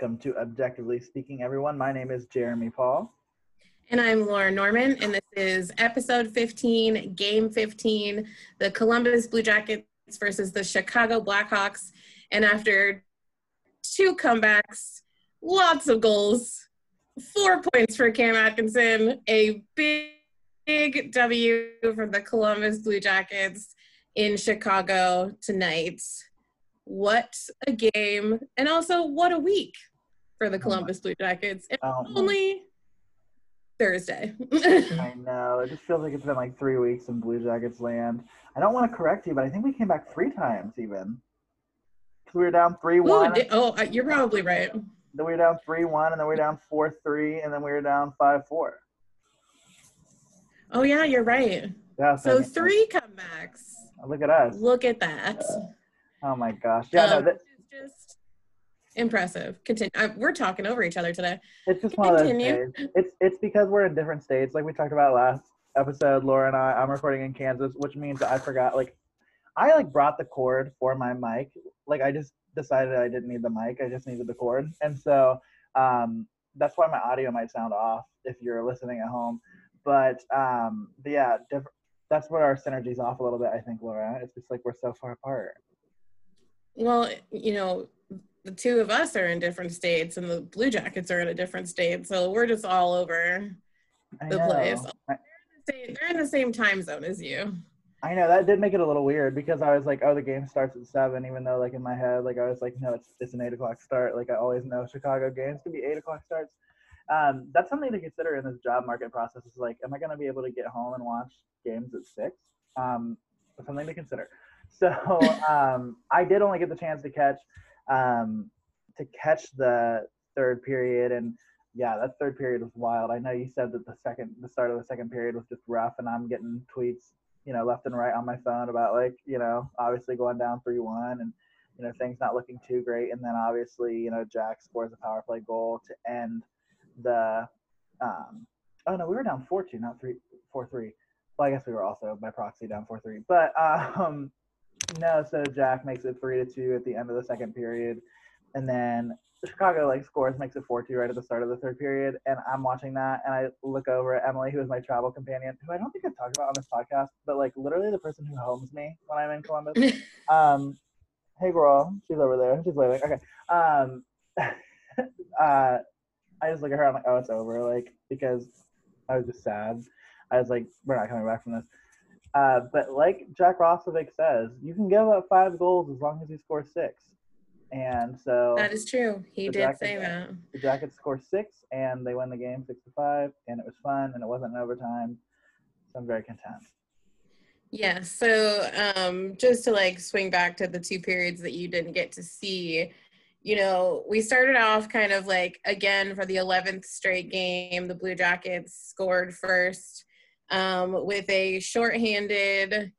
Welcome to CBJectively Speaking, everyone. My name is Jeremy Paul. And I'm Laura Norman, and this is episode 15, game 15, the Columbus Blue Jackets versus the Chicago Blackhawks. And after two comebacks, lots of goals, four points for Cam Atkinson, a big, big W for the Columbus Blue Jackets in Chicago tonight what a game and also what a week for the Columbus Blue Jackets. It's oh only Thursday. I know. It just feels like it's been like three weeks in Blue Jackets land. I don't want to correct you, but I think we came back three times even. Because we were down three one. Oh, uh, you're probably right. Then we were down three one, and then we were down four three, and then we were down five four. Oh yeah, you're right. Yeah. So, so three comebacks. Look at us. Look at that. Oh my gosh! Yeah, um, no, that, just impressive. Continue. I, we're talking over each other today. It's just Continue. one of those days. It's it's because we're in different states, like we talked about last episode. Laura and I. I'm recording in Kansas, which means I forgot. Like, I like brought the cord for my mic. Like, I just decided I didn't need the mic. I just needed the cord, and so um, that's why my audio might sound off if you're listening at home. But um, but yeah, diff- that's where our synergy's off a little bit. I think, Laura. It's just like we're so far apart. Well, you know, the two of us are in different states and the Blue Jackets are in a different state. So we're just all over the place. They're in the, same, they're in the same time zone as you. I know that did make it a little weird because I was like, oh, the game starts at seven, even though like in my head, like I was like, no, it's it's an eight o'clock start. Like I always know Chicago games can be eight o'clock starts. Um, that's something to consider in this job market process. Is like, am I going to be able to get home and watch games at six? Um, something to consider. So um, I did only get the chance to catch um, to catch the third period, and yeah, that third period was wild. I know you said that the second, the start of the second period was just rough, and I'm getting tweets, you know, left and right on my phone about like, you know, obviously going down three one, and you know things not looking too great, and then obviously, you know, Jack scores a power play goal to end the. Um, oh no, we were down four two, not three four three. Well, I guess we were also by proxy down four three, but um, no, so Jack makes it three to two at the end of the second period, and then Chicago like scores, makes it four two right at the start of the third period, and I'm watching that, and I look over at Emily, who is my travel companion, who I don't think I've talked about on this podcast, but like literally the person who homes me when I'm in Columbus. um, hey girl, she's over there, she's waving. Okay. Um, uh, I just look at her, I'm like, oh, it's over, like because I was just sad. I was like, we're not coming back from this. Uh, but like Jack Roslovic says, you can give up five goals as long as you score six. And so that is true. He did Jackets, say that. The Jackets score six, and they win the game six to five, and it was fun, and it wasn't an overtime. So I'm very content. Yeah. So um, just to like swing back to the two periods that you didn't get to see, you know, we started off kind of like again for the 11th straight game, the Blue Jackets scored first um, with a shorthanded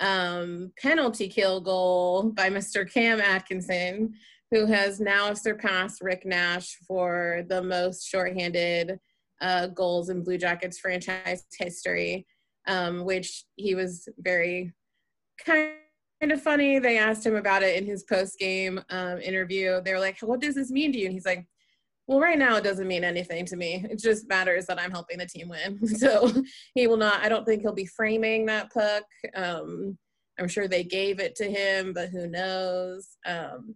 um, penalty kill goal by Mr. Cam Atkinson, who has now surpassed Rick Nash for the most shorthanded uh, goals in Blue Jackets franchise history, um, which he was very kind of funny. They asked him about it in his post game um, interview. They were like, "What does this mean to you?" And he's like, well, right now it doesn't mean anything to me. It just matters that I'm helping the team win. So he will not, I don't think he'll be framing that puck. Um, I'm sure they gave it to him, but who knows? Um,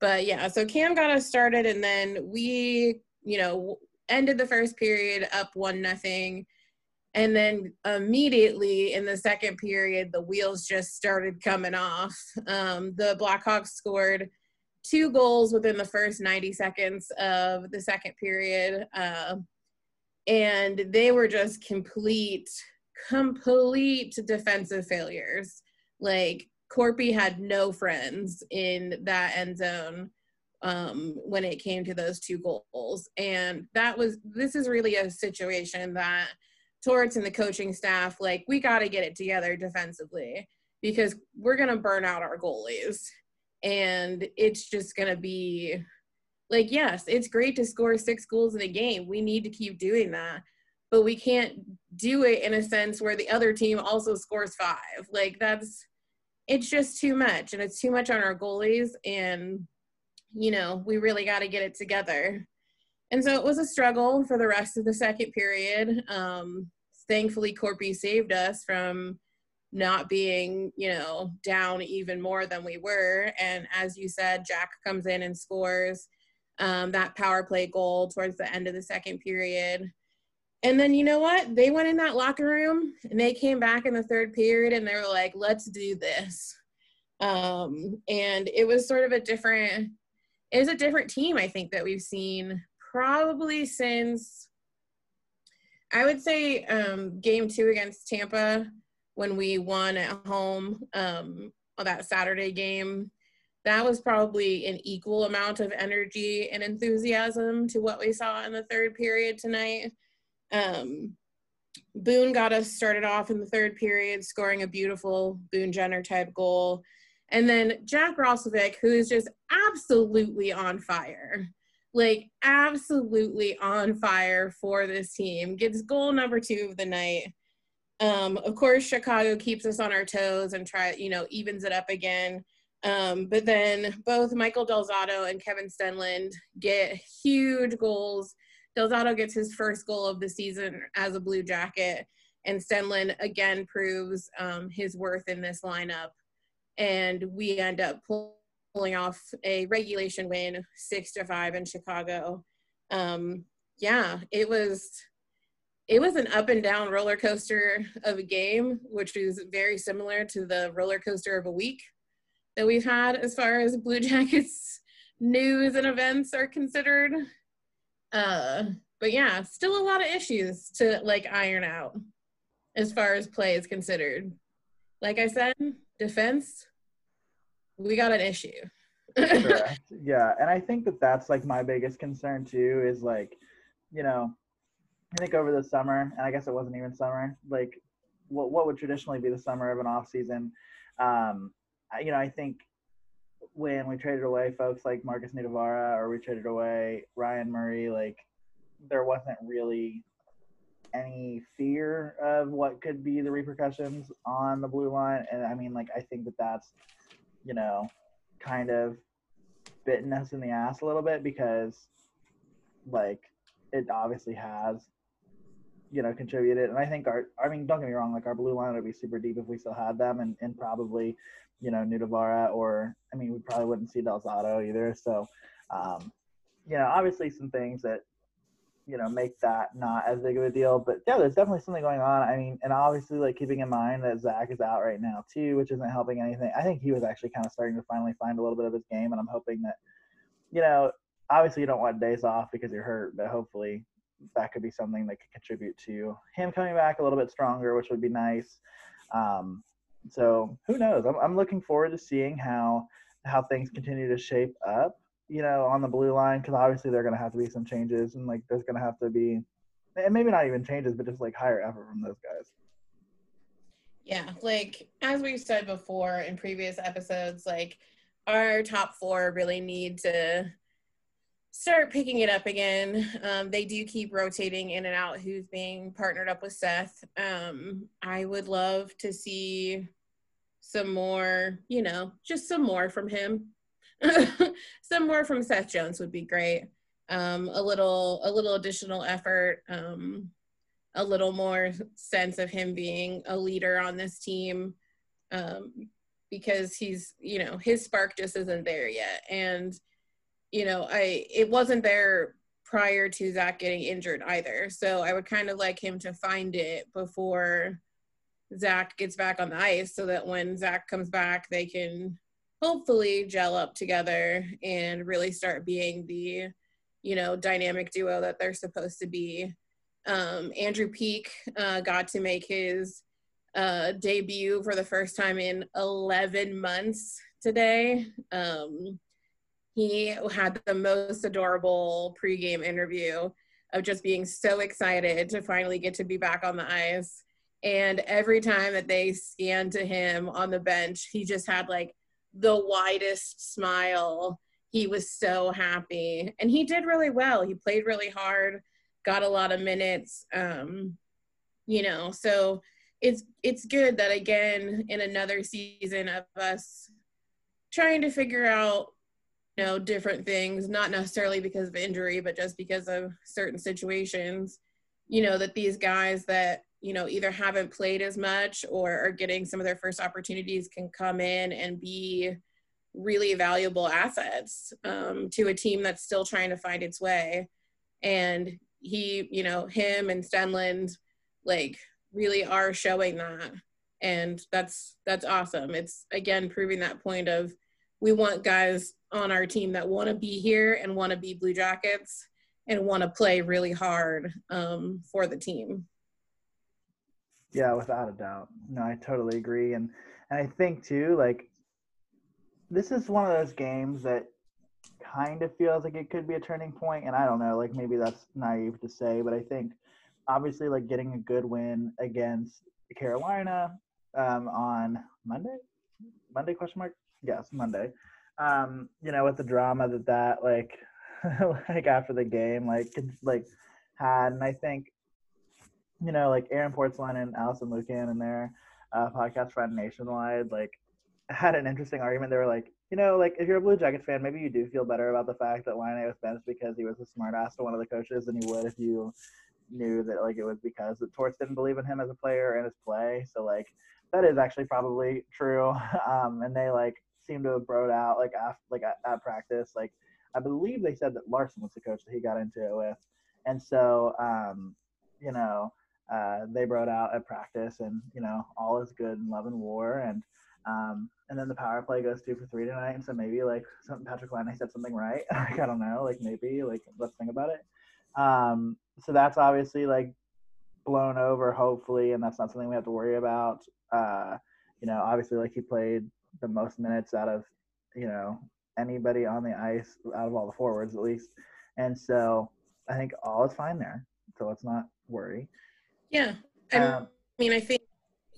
but yeah, so Cam got us started and then we, you know, ended the first period up one nothing. And then immediately in the second period, the wheels just started coming off. Um, the Blackhawks scored two goals within the first 90 seconds of the second period. Uh, and they were just complete, complete defensive failures. Like Korpi had no friends in that end zone um, when it came to those two goals. And that was, this is really a situation that Torts and the coaching staff, like, we got to get it together defensively because we're going to burn out our goalies and it's just going to be like yes it's great to score six goals in a game we need to keep doing that but we can't do it in a sense where the other team also scores five like that's it's just too much and it's too much on our goalies and you know, we really got to get it together. And so it was a struggle for the rest of the second period. Um, thankfully, Korpi saved us from not being, you know, down even more than we were. And as you said, Jack comes in and scores um, that power play goal towards the end of the second period. And then you know what? They went in that locker room and they came back in the third period and they were like, let's do this. Um, and it was sort of a different, it was a different team, I think, that we've seen probably since I would say um, game two against Tampa when we won at home um, on that Saturday game. That was probably an equal amount of energy and enthusiasm to what we saw in the third period tonight. Um, Boone got us started off in the third period, scoring a beautiful Boone Jenner type goal. And then Jack Roslovic, who is just absolutely on fire, like absolutely on fire for this team, gets goal number two of the night. Um, of course, Chicago keeps us on our toes and try, you know, evens it up again. Um, but then both Michael Del Zotto and Kevin Stenlund get huge goals Del Zotto gets his first goal of the season as a Blue Jacket, and Stenlund again proves um, his worth in this lineup. And we end up pulling off a regulation win, six to five in Chicago. Um, yeah, it was it was an up and down roller coaster of a game, which is very similar to the roller coaster of a week that we've had as far as Blue Jackets news and events are considered. Uh, but yeah, still a lot of issues to like iron out as far as play is considered. Like I said, defense, we got an issue. Yeah, and I think that that's like my biggest concern too is like, you know, I think over the summer, and I guess it wasn't even summer, like what what would traditionally be the summer of an off season. Um, you know, I think when we traded away folks like Markus Nutivaara or we traded away Ryan Murray, like there wasn't really any fear of what could be the repercussions on the blue line. And I mean, like, I think that that's, you know, kind of bitten us in the ass a little bit because, like, it obviously has, you know, contributed. And I think our, I mean, don't get me wrong, like, our blue line would be super deep if we still had them and, and probably, you know, Nutivaara or, I mean, we probably wouldn't see Del Zotto either. So, um, you know, obviously some things that you know make that not as big of a deal. But yeah, there's definitely something going on. I mean, and obviously like keeping in mind that Zach is out right now too, which isn't helping anything. I think he was actually kind of starting to finally find a little bit of his game, and I'm hoping that you know obviously you don't want days off because you're hurt, but hopefully that could be something that could contribute to him coming back a little bit stronger, which would be nice. Um, so who knows? I'm, I'm looking forward to seeing how how things continue to shape up you know, on the blue line because obviously there are going to have to be some changes and like there's going to have to be, and maybe not even changes, but just like higher effort from those guys. Yeah, like as we've said before in previous episodes, like our top four really need to start picking it up again. Um, they do keep rotating in and out who's being partnered up with Seth. Um, I would love to see some more, you know, just some more from him. some more from Seth Jones would be great. Um, a little, a little additional effort, um, a little more sense of him being a leader on this team, um, because he's, you know, his spark just isn't there yet. And, you know, I it wasn't there prior to Zach getting injured either. So I would kind of like him to find it before Zach gets back on the ice, so that when Zach comes back, they can hopefully gel up together and really start being the you know dynamic duo that they're supposed to be um, andrew Peeke uh, got to make his uh, debut for the first time in 11 months today um, he had the most adorable pregame interview of just being so excited to finally get to be back on the ice and every time that they scanned to him on the bench he just had like the widest smile. He was so happy. And he did really well. He played really hard, got a lot of minutes. Um, you know, so it's it's good that again in another season of us trying to figure out know, different things, not necessarily because of injury, but just because of certain situations, you know, that these guys that, you know, either haven't played as much or are getting some of their first opportunities can come in and be really valuable assets um, to a team that's still trying to find its way. And he, you know, him and Stenlund, like, really are showing that and that's that's awesome it's again proving that point of we want guys on our team that want to be here and want to be blue jackets and want to play really hard um, for the team yeah without a doubt no i totally agree and and i think too like this is one of those games that kind of feels like it could be a turning point and i don't know like maybe that's naive to say but i think obviously like getting a good win against Carolina um, on Monday. Monday question mark? Yes, Monday. Um, you know, with the drama that that like like after the game like like had, and I think you know like Aaron Portzline and Alison Lukan and their uh, podcast friend Nationwide like had an interesting argument. They were like, you know, like if you're a Blue Jackets fan, maybe you do feel better about the fact that Laine was benched because he was a smart ass to one of the coaches than you would if you knew that like it was because the Torts didn't believe in him as a player and his play. So like that is actually probably true. Um, and they like seem to have broed out like after like at, at, practice. Like I believe they said that Larsen was the coach that he got into it with, and so um, you know uh, they broed out at practice, and you know all is good in love and war, and um, and then the power play goes two for three tonight, and so maybe like some, Patrik Laine said something right. like I don't know, like maybe like let's think about it. Um, so that's obviously like blown over, hopefully, and that's not something we have to worry about. Uh, you know, obviously, like he played the most minutes out of you know anybody on the ice out of all the forwards at least, and so I think all is fine there. So let's not worry. Yeah, um, I mean, I think.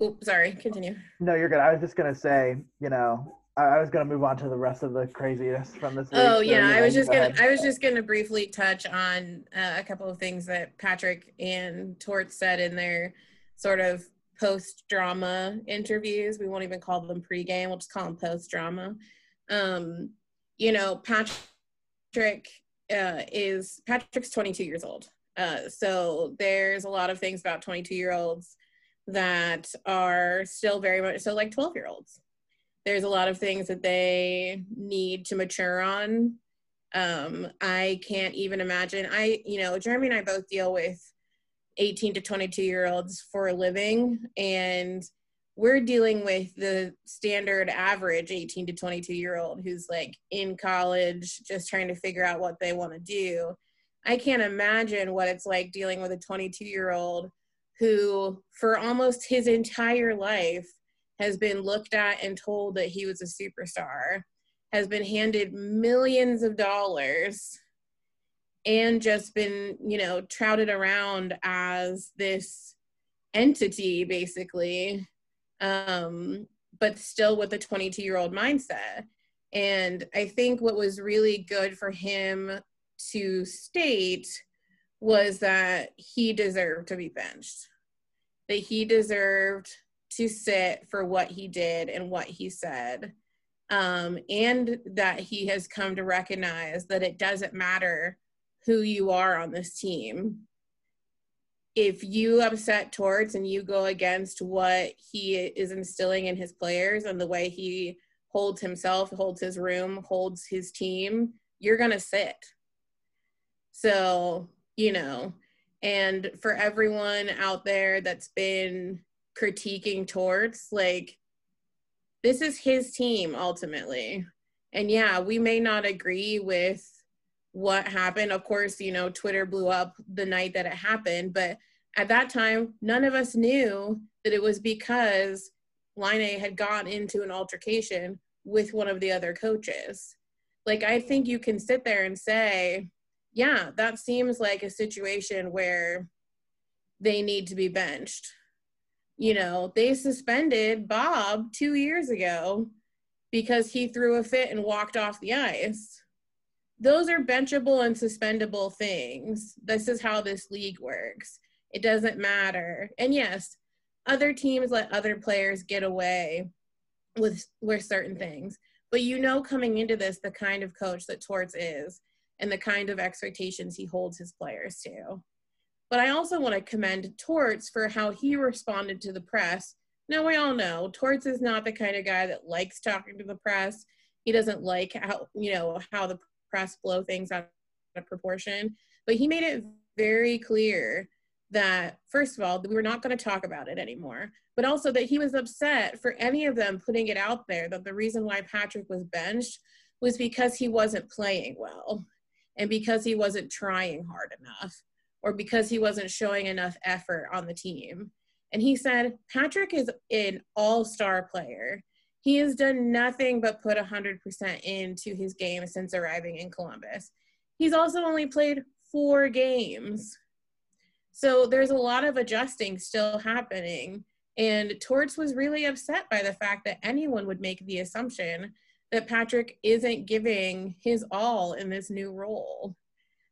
Oops, sorry. Continue. No, you're good. I was just gonna say, you know, I, was going to move on to the rest of the craziness from this. Week, oh yeah, I was just gonna I was just gonna briefly touch on uh, a couple of things that Patrik and Tort said in their sort of post drama interviews. We won't even call them pre-game. We'll just call them post drama. Um, you know, Patrik uh, is Patrik's 22 years old. Uh, so there's a lot of things about 22 year olds that are still very much so like 12 year olds there's a lot of things that they need to mature on. Um, I can't even imagine. I, you know, Jeremy and I both deal with 18 to 22 year olds for a living, and we're dealing with the standard average 18 to 22 year old who's like in college, just trying to figure out what they want to do. I can't imagine what it's like dealing with a 22 year old who, for almost his entire life, has been looked at and told that he was a superstar, has been handed millions of dollars, and just been, you know, trouted around as this entity basically, um, but still with a 22 year old mindset. And I think what was really good for him to state was that he deserved to be benched, that he deserved to sit for what he did and what he said. Um, and that he has come to recognize that it doesn't matter who you are on this team. If you upset Torts and you go against what he is instilling in his players and the way he holds himself, holds his room, holds his team, you're going to sit. So, you know, and for everyone out there that's been critiquing Torts like this is his team ultimately and yeah we may not agree with what happened. Of course you know twitter blew up the night that it happened but at that time none of us knew that it was because Laine had gone into an altercation with one of the other coaches. Like i think you can sit there and say yeah that seems like a situation where they need to be benched. You know, they suspended Bob two years ago because he threw a fit and walked off the ice. Those are benchable and suspendable things. This is how this league works. It doesn't matter. And yes, other teams let other players get away with with certain things. But you know, coming into this, the kind of coach that Torts is and the kind of expectations he holds his players to. But I also want to commend Torts for how he responded to the press. Now, we all know Torts is not the kind of guy that likes talking to the press. He doesn't like how, you know, how the press blow things out of proportion. But he made it very clear that, first of all, we were not going to talk about it anymore, but also that he was upset for any of them putting it out there that the reason why Patrik was benched was because he wasn't playing well and because he wasn't trying hard enough or because he wasn't showing enough effort on the team. And he said, Patrik is an all star player. He has done nothing but put 100% into his game since arriving in Columbus. He's also only played four games. So there's a lot of adjusting still happening. And Torts was really upset by the fact that anyone would make the assumption that Patrik isn't giving his all in this new role.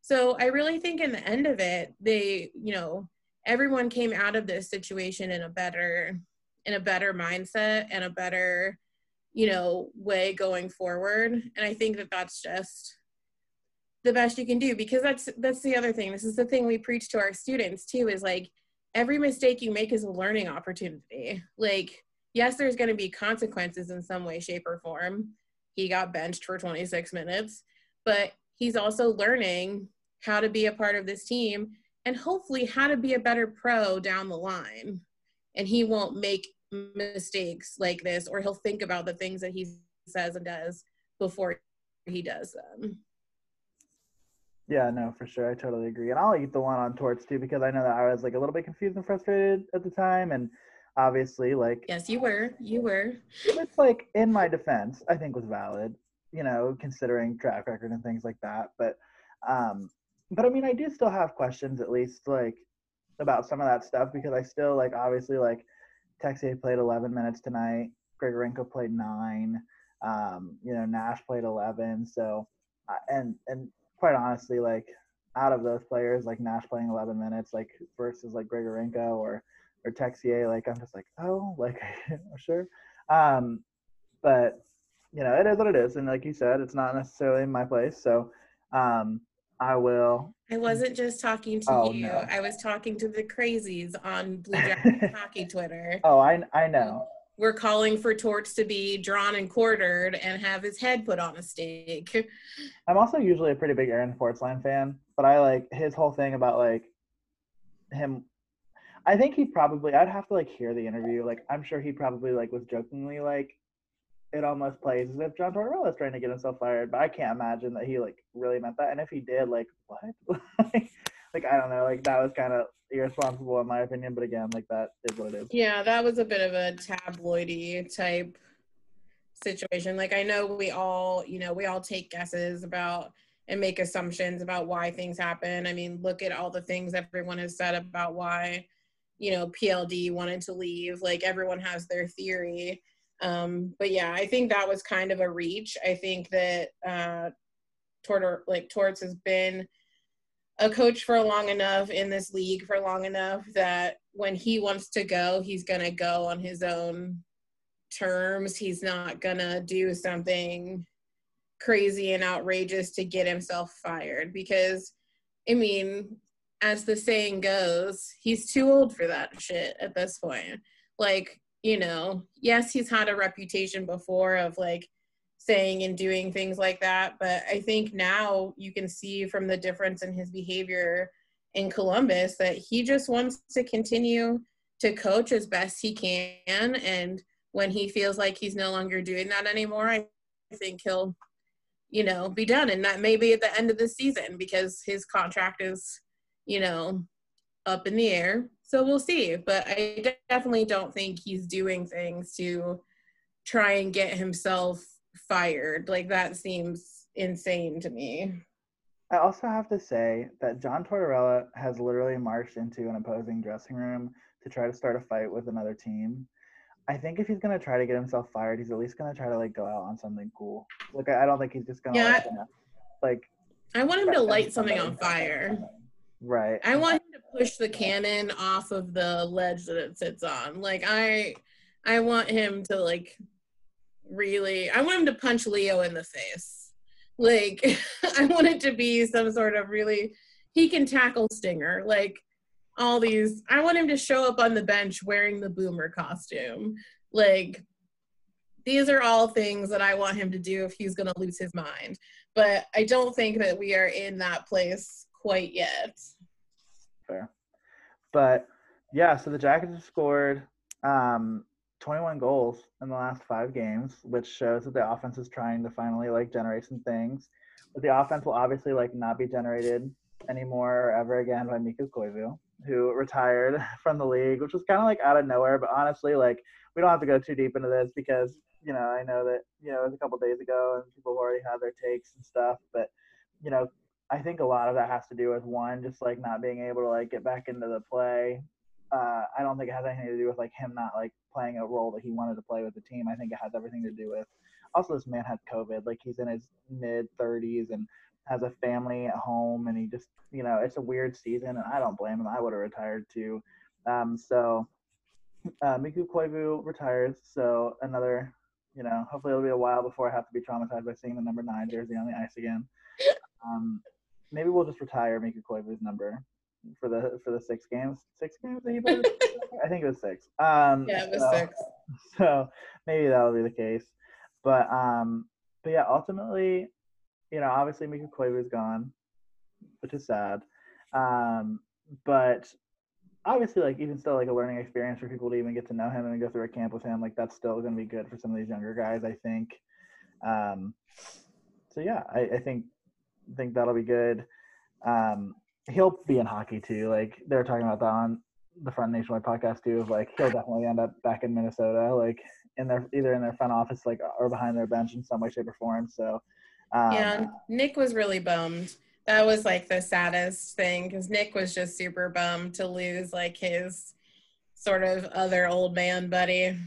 So I really think in the end of it, they, you know, everyone came out of this situation in a better in a better mindset and a better, you know, way going forward. And I think that that's just the best you can do because that's that's the other thing. This is the thing we preach to our students too is like every mistake you make is a learning opportunity. Like yes, there's going to be consequences in some way shape or form, he got benched for 26 minutes, but he's also learning how to be a part of this team and hopefully how to be a better pro down the line. And he won't make mistakes like this, or he'll think about the things that he says and does before he does them. Yeah, no, for sure. I totally agree. And I'll eat the one on torts too because I know that I was like a little bit confused and frustrated at the time. And obviously like yes you were you were it's like in my defense i think was valid you know considering track record and things like that but um but i mean i do still have questions at least like about some of that stuff because i still like obviously like Texier played 11 minutes tonight Grigorenko played nine um you know nash played 11 so uh, and and quite honestly like out of those players like nash playing 11 minutes like versus like Grigorenko or or Texier, like I'm just like, oh, like sure. Um, but you know, it is what it is, and like you said, it's not necessarily my place. So um, I will. I wasn't just talking to oh, you. No. I was talking to the crazies on Blue Jackets hockey Twitter. Oh, I I know. Um, we're calling for Torts to be drawn and quartered and have his head put on a stake. I'm also usually a pretty big Aaron Portzline fan, but I like his whole thing about like him I think he probably I'd have to like hear the interview. Like I'm sure he probably like was jokingly like it almost plays as if John Tortorella is trying to get himself fired, but I can't imagine that he like really meant that. And if he did, like what? like I don't know, like that was kind of irresponsible in my opinion. But again, like that is what it is. Yeah, that was a bit of a tabloidy type situation. Like I know we all, you know, we all take guesses about and make assumptions about why things happen. I mean, look at all the things everyone has said about why you know PLD wanted to leave. Like everyone has their theory. Um, but yeah, I think that was kind of a reach. I think that uh, like Torts has been a coach for long enough in this league for long enough that when he wants to go, he's gonna go on his own terms. He's not gonna do something crazy and outrageous to get himself fired because I mean, as the saying goes, he's too old for that shit at this point. Like, you know, yes, he's had a reputation before of like saying and doing things like that, but I think now you can see from the difference in his behavior in Columbus that he just wants to continue to coach as best he can and when he feels like he's no longer doing that anymore, I think he'll you know, be done and that may be at the end of the season because his contract is you know, up in the air. So we'll see. But I definitely don't think he's doing things to try and get himself fired. Like that seems insane to me. I also have to say that John Tortorella has literally marched into an opposing dressing room to try to start a fight with another team. I think if he's gonna try to get himself fired, he's at least gonna try to like go out on something cool. Like I, don't think he's just gonna yeah, like, like I want him to light something on fire. Right. I want him to push the cannon off of the ledge that it sits on. Like I I want him to like really I want him to punch Leo in the face. Like I want it to be some sort of really he can tackle Stinger. Like all these I want him to show up on the bench wearing the boomer costume. Like these are all things that I want him to do if he's going to lose his mind. But I don't think that we are in that place quite yet. Fair. But yeah, so the Jackets have scored um, 21 goals in the last five games, which shows that the offense is trying to finally like generate some things. But the offense will obviously like not be generated anymore or ever again by Mikko Koivu, who retired from the league, which was kind of like out of nowhere. But honestly, like we don't have to go too deep into this because you know I know that you know it was a couple days ago and people already had their takes and stuff. But you know I think a lot of that has to do with one, just like not being able to like get back into the play uh, I don't think it has anything to do with like him not like playing a role that he wanted to play with the team. I think it has everything to do with also this man had COVID. Like he's in his mid 30s and has a family at home, and he just you know it's a weird season, and I don't blame him. I would have retired too. Um, so uh, Mikko Koivu retires, so another you know hopefully it'll be a while before I have to be traumatized by seeing the number nine jersey on the ice again. Um, maybe we'll just retire Mikko Koivu's number for the for the six games. Six games that he played. I think it was six. Um, yeah, it was so, six. So maybe that'll be the case. But um, but yeah, ultimately, you know, obviously Mikko Koivu is gone, which is sad. Um, but obviously, like even still, like a learning experience for people to even get to know him and go through a camp with him. Like that's still going to be good for some of these younger guys, I think. Um, so yeah, I, I think think that'll be good. Um, he'll be in hockey too. Like they're talking about that on the Front Nationwide podcast too. Of like he'll definitely end up back in Minnesota, like in their either in their front office, like or behind their bench in some way, shape, or form. So um, yeah, Nick was really bummed. That was like the saddest thing because Nick was just super bummed to lose like his sort of other old man buddy,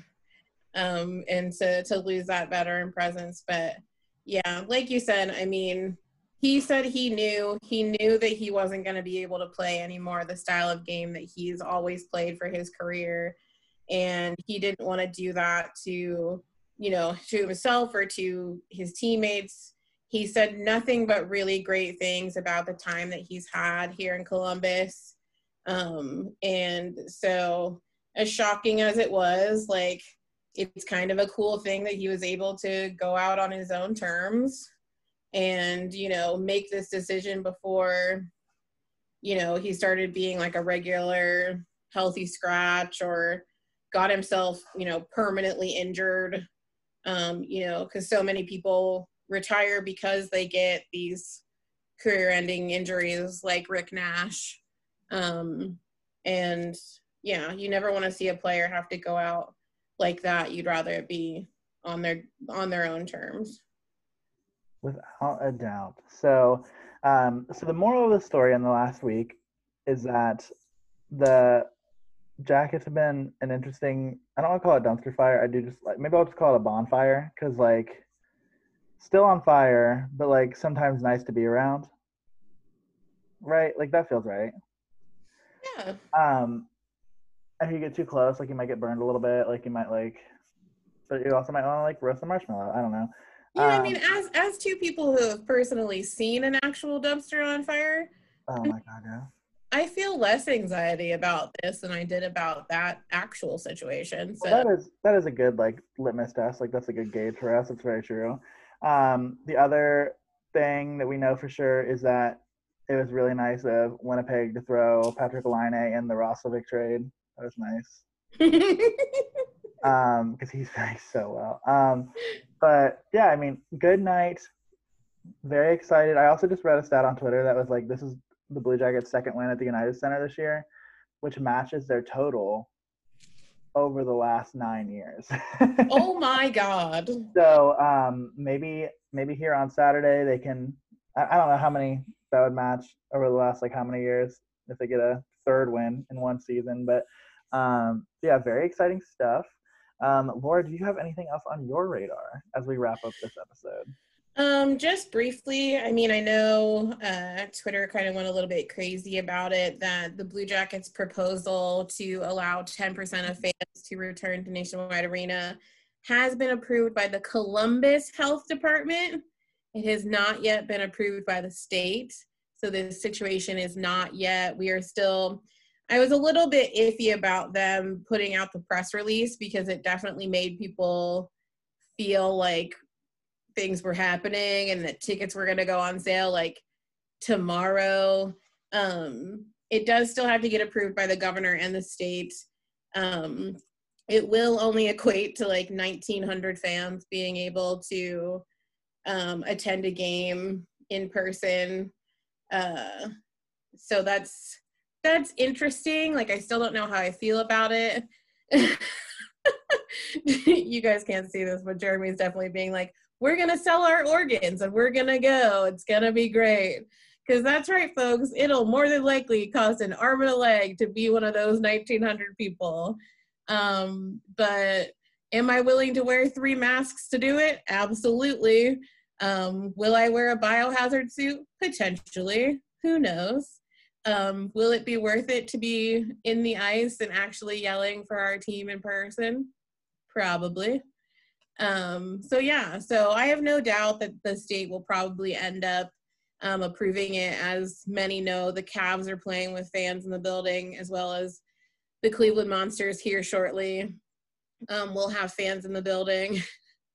um, and to to lose that veteran presence. But yeah, like you said, I mean, he said he knew he knew that he wasn't going to be able to play anymore the style of game that he's always played for his career. And he didn't want to do that to you know to himself or to his teammates. He said nothing but really great things about the time that he's had here in columbus. Um, and so as shocking as it was like it's kind of a cool thing that he was able to go out on his own terms and you know make this decision before you know he started being like a regular healthy scratch or got himself you know permanently injured. Um you know because so many people retire because they get these career ending injuries like rick nash. Um and yeah you never want to see a player have to go out like that. You'd rather it be on their on their own terms Without a doubt. So, um, so the moral of the story in the last week is that the jackets have been an interesting. I don't want to call it dumpster fire. I do just like maybe I'll just call it a bonfire because like still on fire, but like sometimes nice to be around. Right? Like that feels right. Yeah. Um, if you get too close, like you might get burned a little bit. Like you might like, but you also might want to like roast the marshmallow. I don't know. Yeah, um, I mean, as as two people who have personally seen an actual dumpster on fire, oh my god, yeah. I feel less anxiety about this than I did about that actual situation. So well, that is that is a good like litmus test. Like that's a good gauge for us. It's very true. Um, the other thing that we know for sure is that it was really nice of Winnipeg to throw Patrik Laine in the Roslovic trade. That was nice. um, because he's playing so well. Um, but yeah, I mean, good night. Very excited. I also just read a stat on Twitter that was like, this is the Blue Jackets' second win at the United Center this year, which matches their total over the last nine years. oh my God. So um, maybe maybe here on Saturday they can. I, I don't know how many that would match over the last like how many years if they get a third win in one season. But um, yeah, very exciting stuff. Um, Laura, do you have anything else on your radar as we wrap up this episode? Um, just briefly, I mean, I know uh, Twitter kind of went a little bit crazy about it that the Blue Jackets' proposal to allow 10% of fans to return to Nationwide Arena has been approved by the Columbus Health Department. It has not yet been approved by the state. So this situation is not yet, we are still, I was a little bit iffy about them putting out the press release because it definitely made people feel like things were happening and that tickets were going to go on sale like tomorrow. Um, it does still have to get approved by the governor and the state. Um, it will only equate to like 1900 fans being able to um, attend a game in person uh, so that's that's interesting like i still don't know how i feel about it you guys can't see this but jeremy's definitely being like we're gonna sell our organs and we're gonna go it's gonna be great because that's right folks it'll more than likely cost an arm and a leg to be one of those 1900 people um, but am I willing to wear three masks to do it? Absolutely. Um, will I wear a biohazard suit? Potentially. Who knows? Um, will it be worth it to be in the ice and actually yelling for our team in person? Probably. Um, so yeah, so I have no doubt that the state will probably end up um, approving it. As many know, the Cavs are playing with fans in the building, as well as the Cleveland Monsters here shortly. Um, we'll have fans in the building.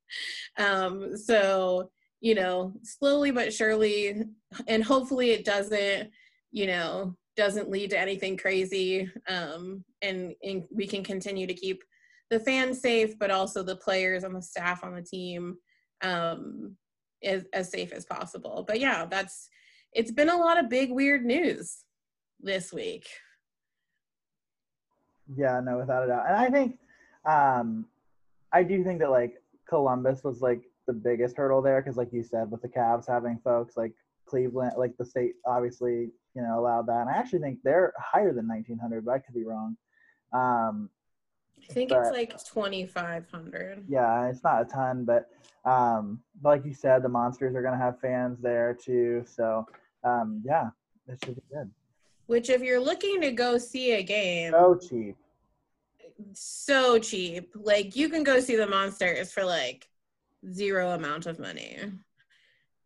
um, so, you know, slowly but surely, and hopefully it doesn't, you know, doesn't lead to anything crazy. Um, and, and we can continue to keep the fans safe, but also the players and the staff on the team um, as, as safe as possible. But yeah, that's, it's been a lot of big, weird news this week. Yeah, no, without a doubt. And I think, um, I do think that like Columbus was like the biggest hurdle there because, like you said, with the Cavs having folks like Cleveland, like the state obviously, you know, allowed that. And I actually think they're higher than 1900, but I could be wrong. Um, I think but, it's like 2500. Yeah, it's not a ton, but um, like you said, the Monsters are going to have fans there too. So, um, yeah, it should be good. Which, if you're looking to go see a game, so cheap, so cheap. Like you can go see the monsters for like zero amount of money.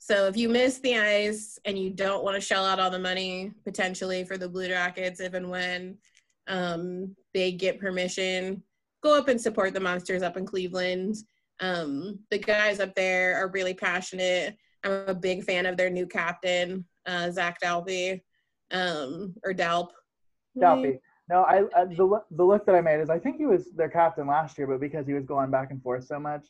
So if you miss the ice and you don't want to shell out all the money potentially for the Blue Jackets, if and when um, they get permission, go up and support the monsters up in Cleveland. Um, the guys up there are really passionate. I'm a big fan of their new captain, uh, Zach Dalpe um, or Dalp. Dalpe. No, I, I the the look that I made is I think he was their captain last year, but because he was going back and forth so much.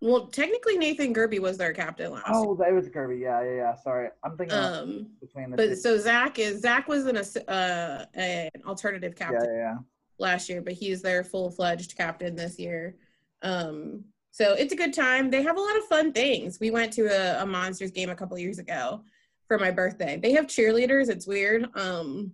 Well, technically Nathan Gerbe was their captain last. Oh, that was Gerbe. Yeah, yeah, yeah. Sorry, I'm thinking um, between the. But two. so Zach is Zach was an uh, an alternative captain. Yeah, yeah, yeah. Last year, but he's their full fledged captain this year. Um, so it's a good time. They have a lot of fun things. We went to a, a Monsters game a couple years ago, for my birthday. They have cheerleaders. It's weird. Um,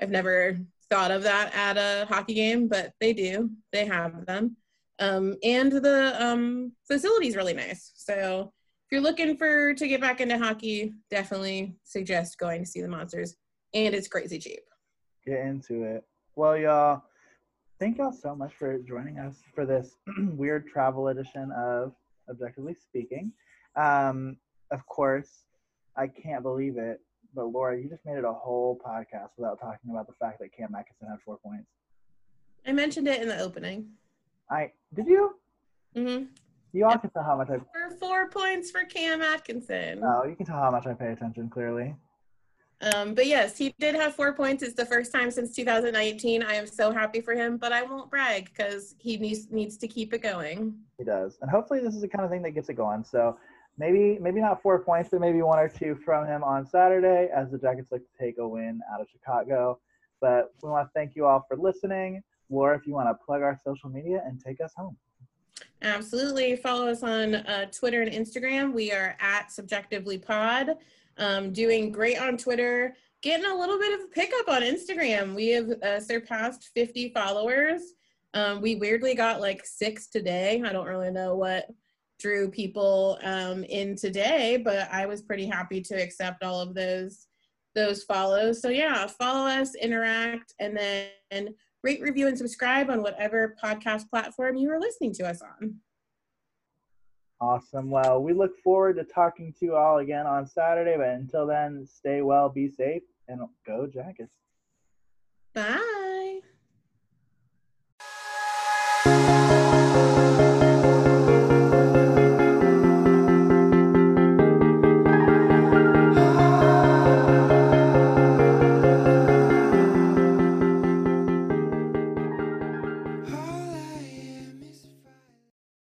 I've never thought of that at a hockey game, but they do. They have them. Um, and the um, facility is really nice. So if you're looking for to get back into hockey, definitely suggest going to see the Monsters. And it's crazy cheap. Get into it. Well, y'all, thank y'all so much for joining us for this weird travel edition of CBJectively Speaking. Um, of course, I can't believe it. But Laura, you just made it a whole podcast without talking about the fact that Cam Atkinson had four points. I mentioned it in the opening. I did you? Mm-hmm. You all can tell how much I. For four points for Cam Atkinson. Oh, you can tell how much I pay attention. Clearly. Um, but yes, he did have four points. It's the first time since 2019. I am so happy for him, but I won't brag because he needs needs to keep it going. He does, and hopefully this is the kind of thing that gets it going. So maybe maybe not four points, but maybe one or two from him on Saturday as the Jackets look to take a win out of Chicago. But we want to thank you all for listening. Laura, if you want to plug our social media and take us home. Absolutely. Follow us on uh, Twitter and Instagram. We are at CBJectively Pod. Um, doing great on Twitter. Getting a little bit of a pickup on Instagram. We have uh, surpassed 50 followers. Um, we weirdly got like six today. I don't really know what drew people um, in today, but I was pretty happy to accept all of those those follows. So yeah, follow us, interact, and then rate, review, and subscribe on whatever podcast platform you are listening to us on. Awesome. Well, we look forward to talking to you all again on Saturday. But until then, stay well, be safe, and go Jackets. Bye.